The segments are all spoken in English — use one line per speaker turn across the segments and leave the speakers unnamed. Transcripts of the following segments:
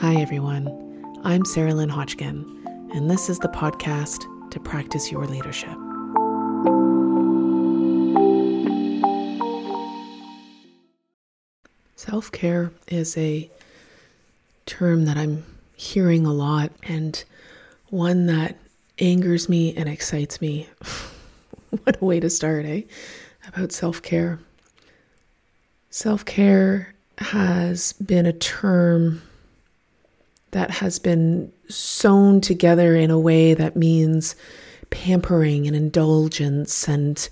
Hi, everyone. I'm Sarah Lynn Hodgkin, and this is the podcast to practice your leadership. Self care is a term that I'm hearing a lot and one that angers me and excites me. what a way to start, eh? About self care. Self care has been a term that has been sewn together in a way that means pampering and indulgence and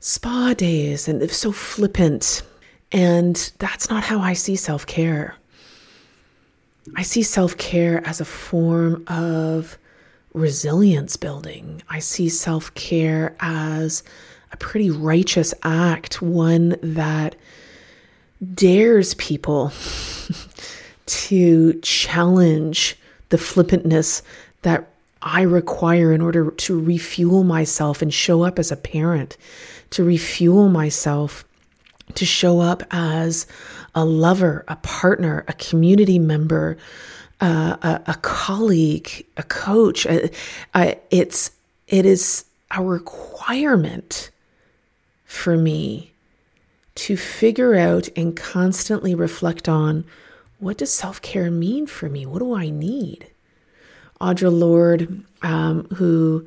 spa days and so flippant. And that's not how I see self care. I see self care as a form of resilience building. I see self care as a pretty righteous act, one that dares people to challenge the flippantness that I require in order to refuel myself and show up as a parent, to refuel myself, to show up as a lover, a partner, a community member, uh, a, a, colleague, a coach. Uh, uh, it's it is a requirement for me to figure out and constantly reflect on what does self care mean for me? What do I need? Audre Lorde, um, who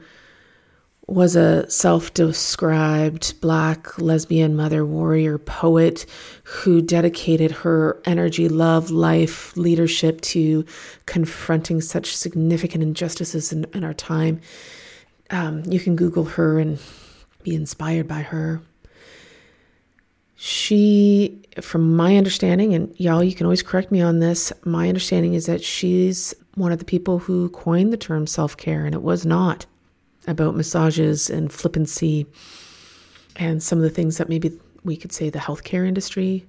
was a self described black lesbian mother warrior poet who dedicated her energy, love, life, leadership to confronting such significant injustices in, in our time. Um, you can Google her and be inspired by her. She, from my understanding, and y'all, you can always correct me on this, my understanding is that she's one of the people who coined the term self care, and it was not about massages and flippancy and some of the things that maybe we could say the healthcare industry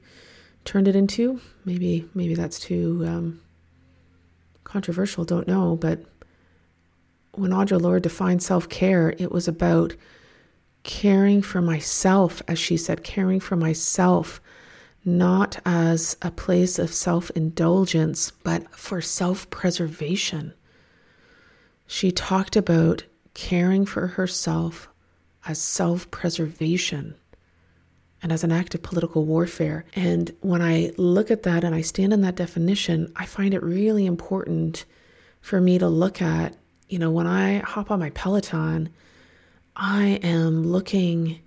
turned it into. Maybe, maybe that's too um, controversial, don't know. But when Audre Lorde defined self care, it was about caring for myself, as she said, caring for myself, not as a place of self indulgence, but for self preservation. She talked about caring for herself as self preservation and as an act of political warfare. And when I look at that and I stand in that definition, I find it really important for me to look at, you know, when I hop on my Peloton I am looking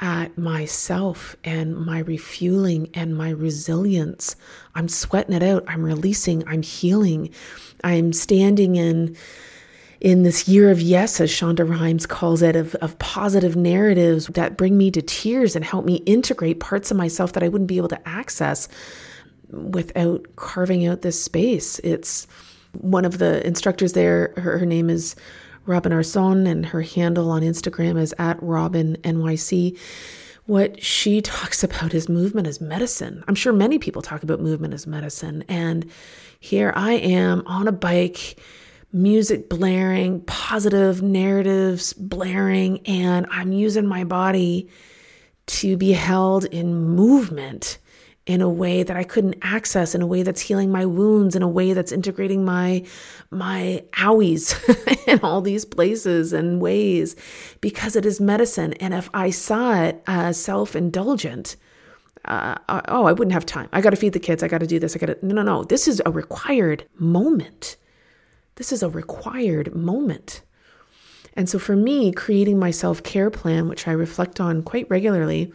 at myself and my refueling and my resilience. I'm sweating it out. I'm releasing. I'm healing. I'm standing in in this year of yes, as Shonda Rhimes calls it, of, of positive narratives that bring me to tears and help me integrate parts of myself that I wouldn't be able to access without carving out this space. It's one of the instructors there, her, her name is Robin Arzón, and her handle on Instagram is at Robin NYC. What she talks about is movement as medicine. I'm sure many people talk about movement as medicine. And here I am on a bike, music blaring, positive narratives blaring, and I'm using my body to be held in movement in a way that I couldn't access, in a way that's healing my wounds, in a way that's integrating my my owies in all these places and ways, because it is medicine. And if I saw it as self-indulgent, uh, uh oh, I wouldn't have time. I got to feed the kids. I got to do this. I got to. No, no, no. This is a required moment. This is a required moment. And so for me, creating my self care plan, which I reflect on quite regularly,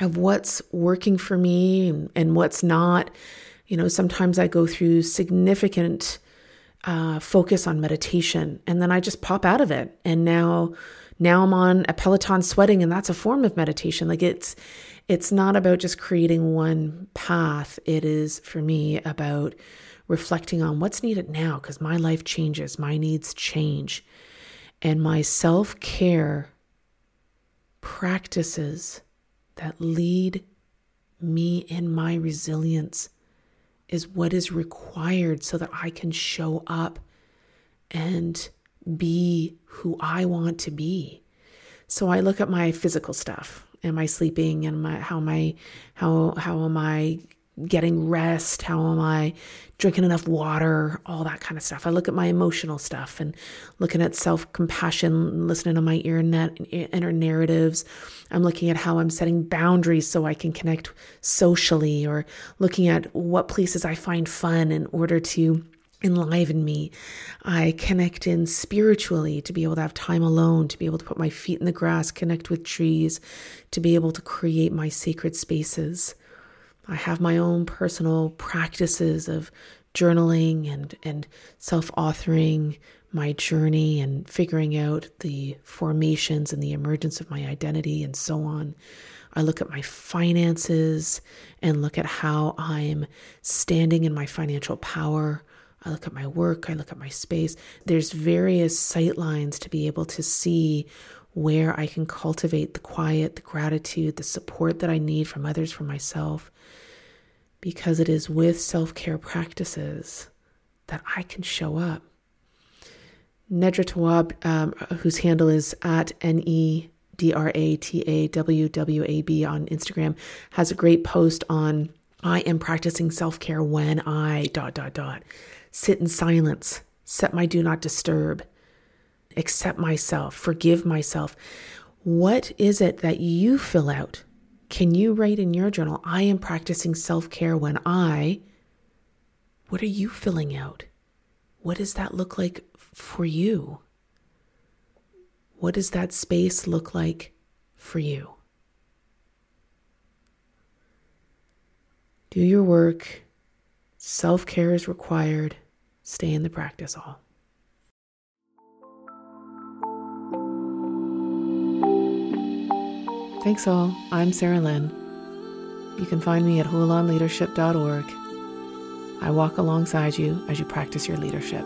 of what's working for me and, and what's not. You know, sometimes I go through significant uh, focus on meditation and then I just pop out of it. And now, now I'm on a Peloton sweating and that's a form of meditation. Like it's, it's not about just creating one path. It is for me about reflecting on what's needed now because my life changes, my needs change, and my self care practices that lead me in my resilience is what is required so that I can show up and be who I want to be. So I look at my physical stuff. Am I sleeping? And my how I how how am I getting rest? How am I drinking enough water? All that kind of stuff. I look at my emotional stuff and looking at self compassion, listening to my inner narratives. I'm looking at how I'm setting boundaries so I can connect socially, or looking at what places I find fun in order to enliven me. I connect in spiritually to be able to have time alone, to be able to put my feet in the grass, connect with trees, to be able to create my sacred spaces. I have my own personal practices of journaling and, and self authoring my journey and figuring out the formations and the emergence of my identity and so on. I look at my finances and look at how I'm standing in my financial power. I look at my work, I look at my space. There's various sight lines to be able to see where I can cultivate the quiet, the gratitude, the support that I need from others, from myself, because it is with self care practices that I can show up. Nedra Tawwab, um, whose handle is at N E D R A T A W W A B on Instagram, has a great post on I am practicing self care when I dot dot dot sit in silence, set my do not disturb, accept myself, forgive myself. What is it that you fill out? Can you write in your journal, I am practicing self care when I? What are you filling out? What does that look like for you? What does that space look like for you? Do your work. Self care is required. Stay in the practice all. Thanks all. I'm Sarah Lynn. You can find me at hulanleadership.org. I walk alongside you as you practice your leadership.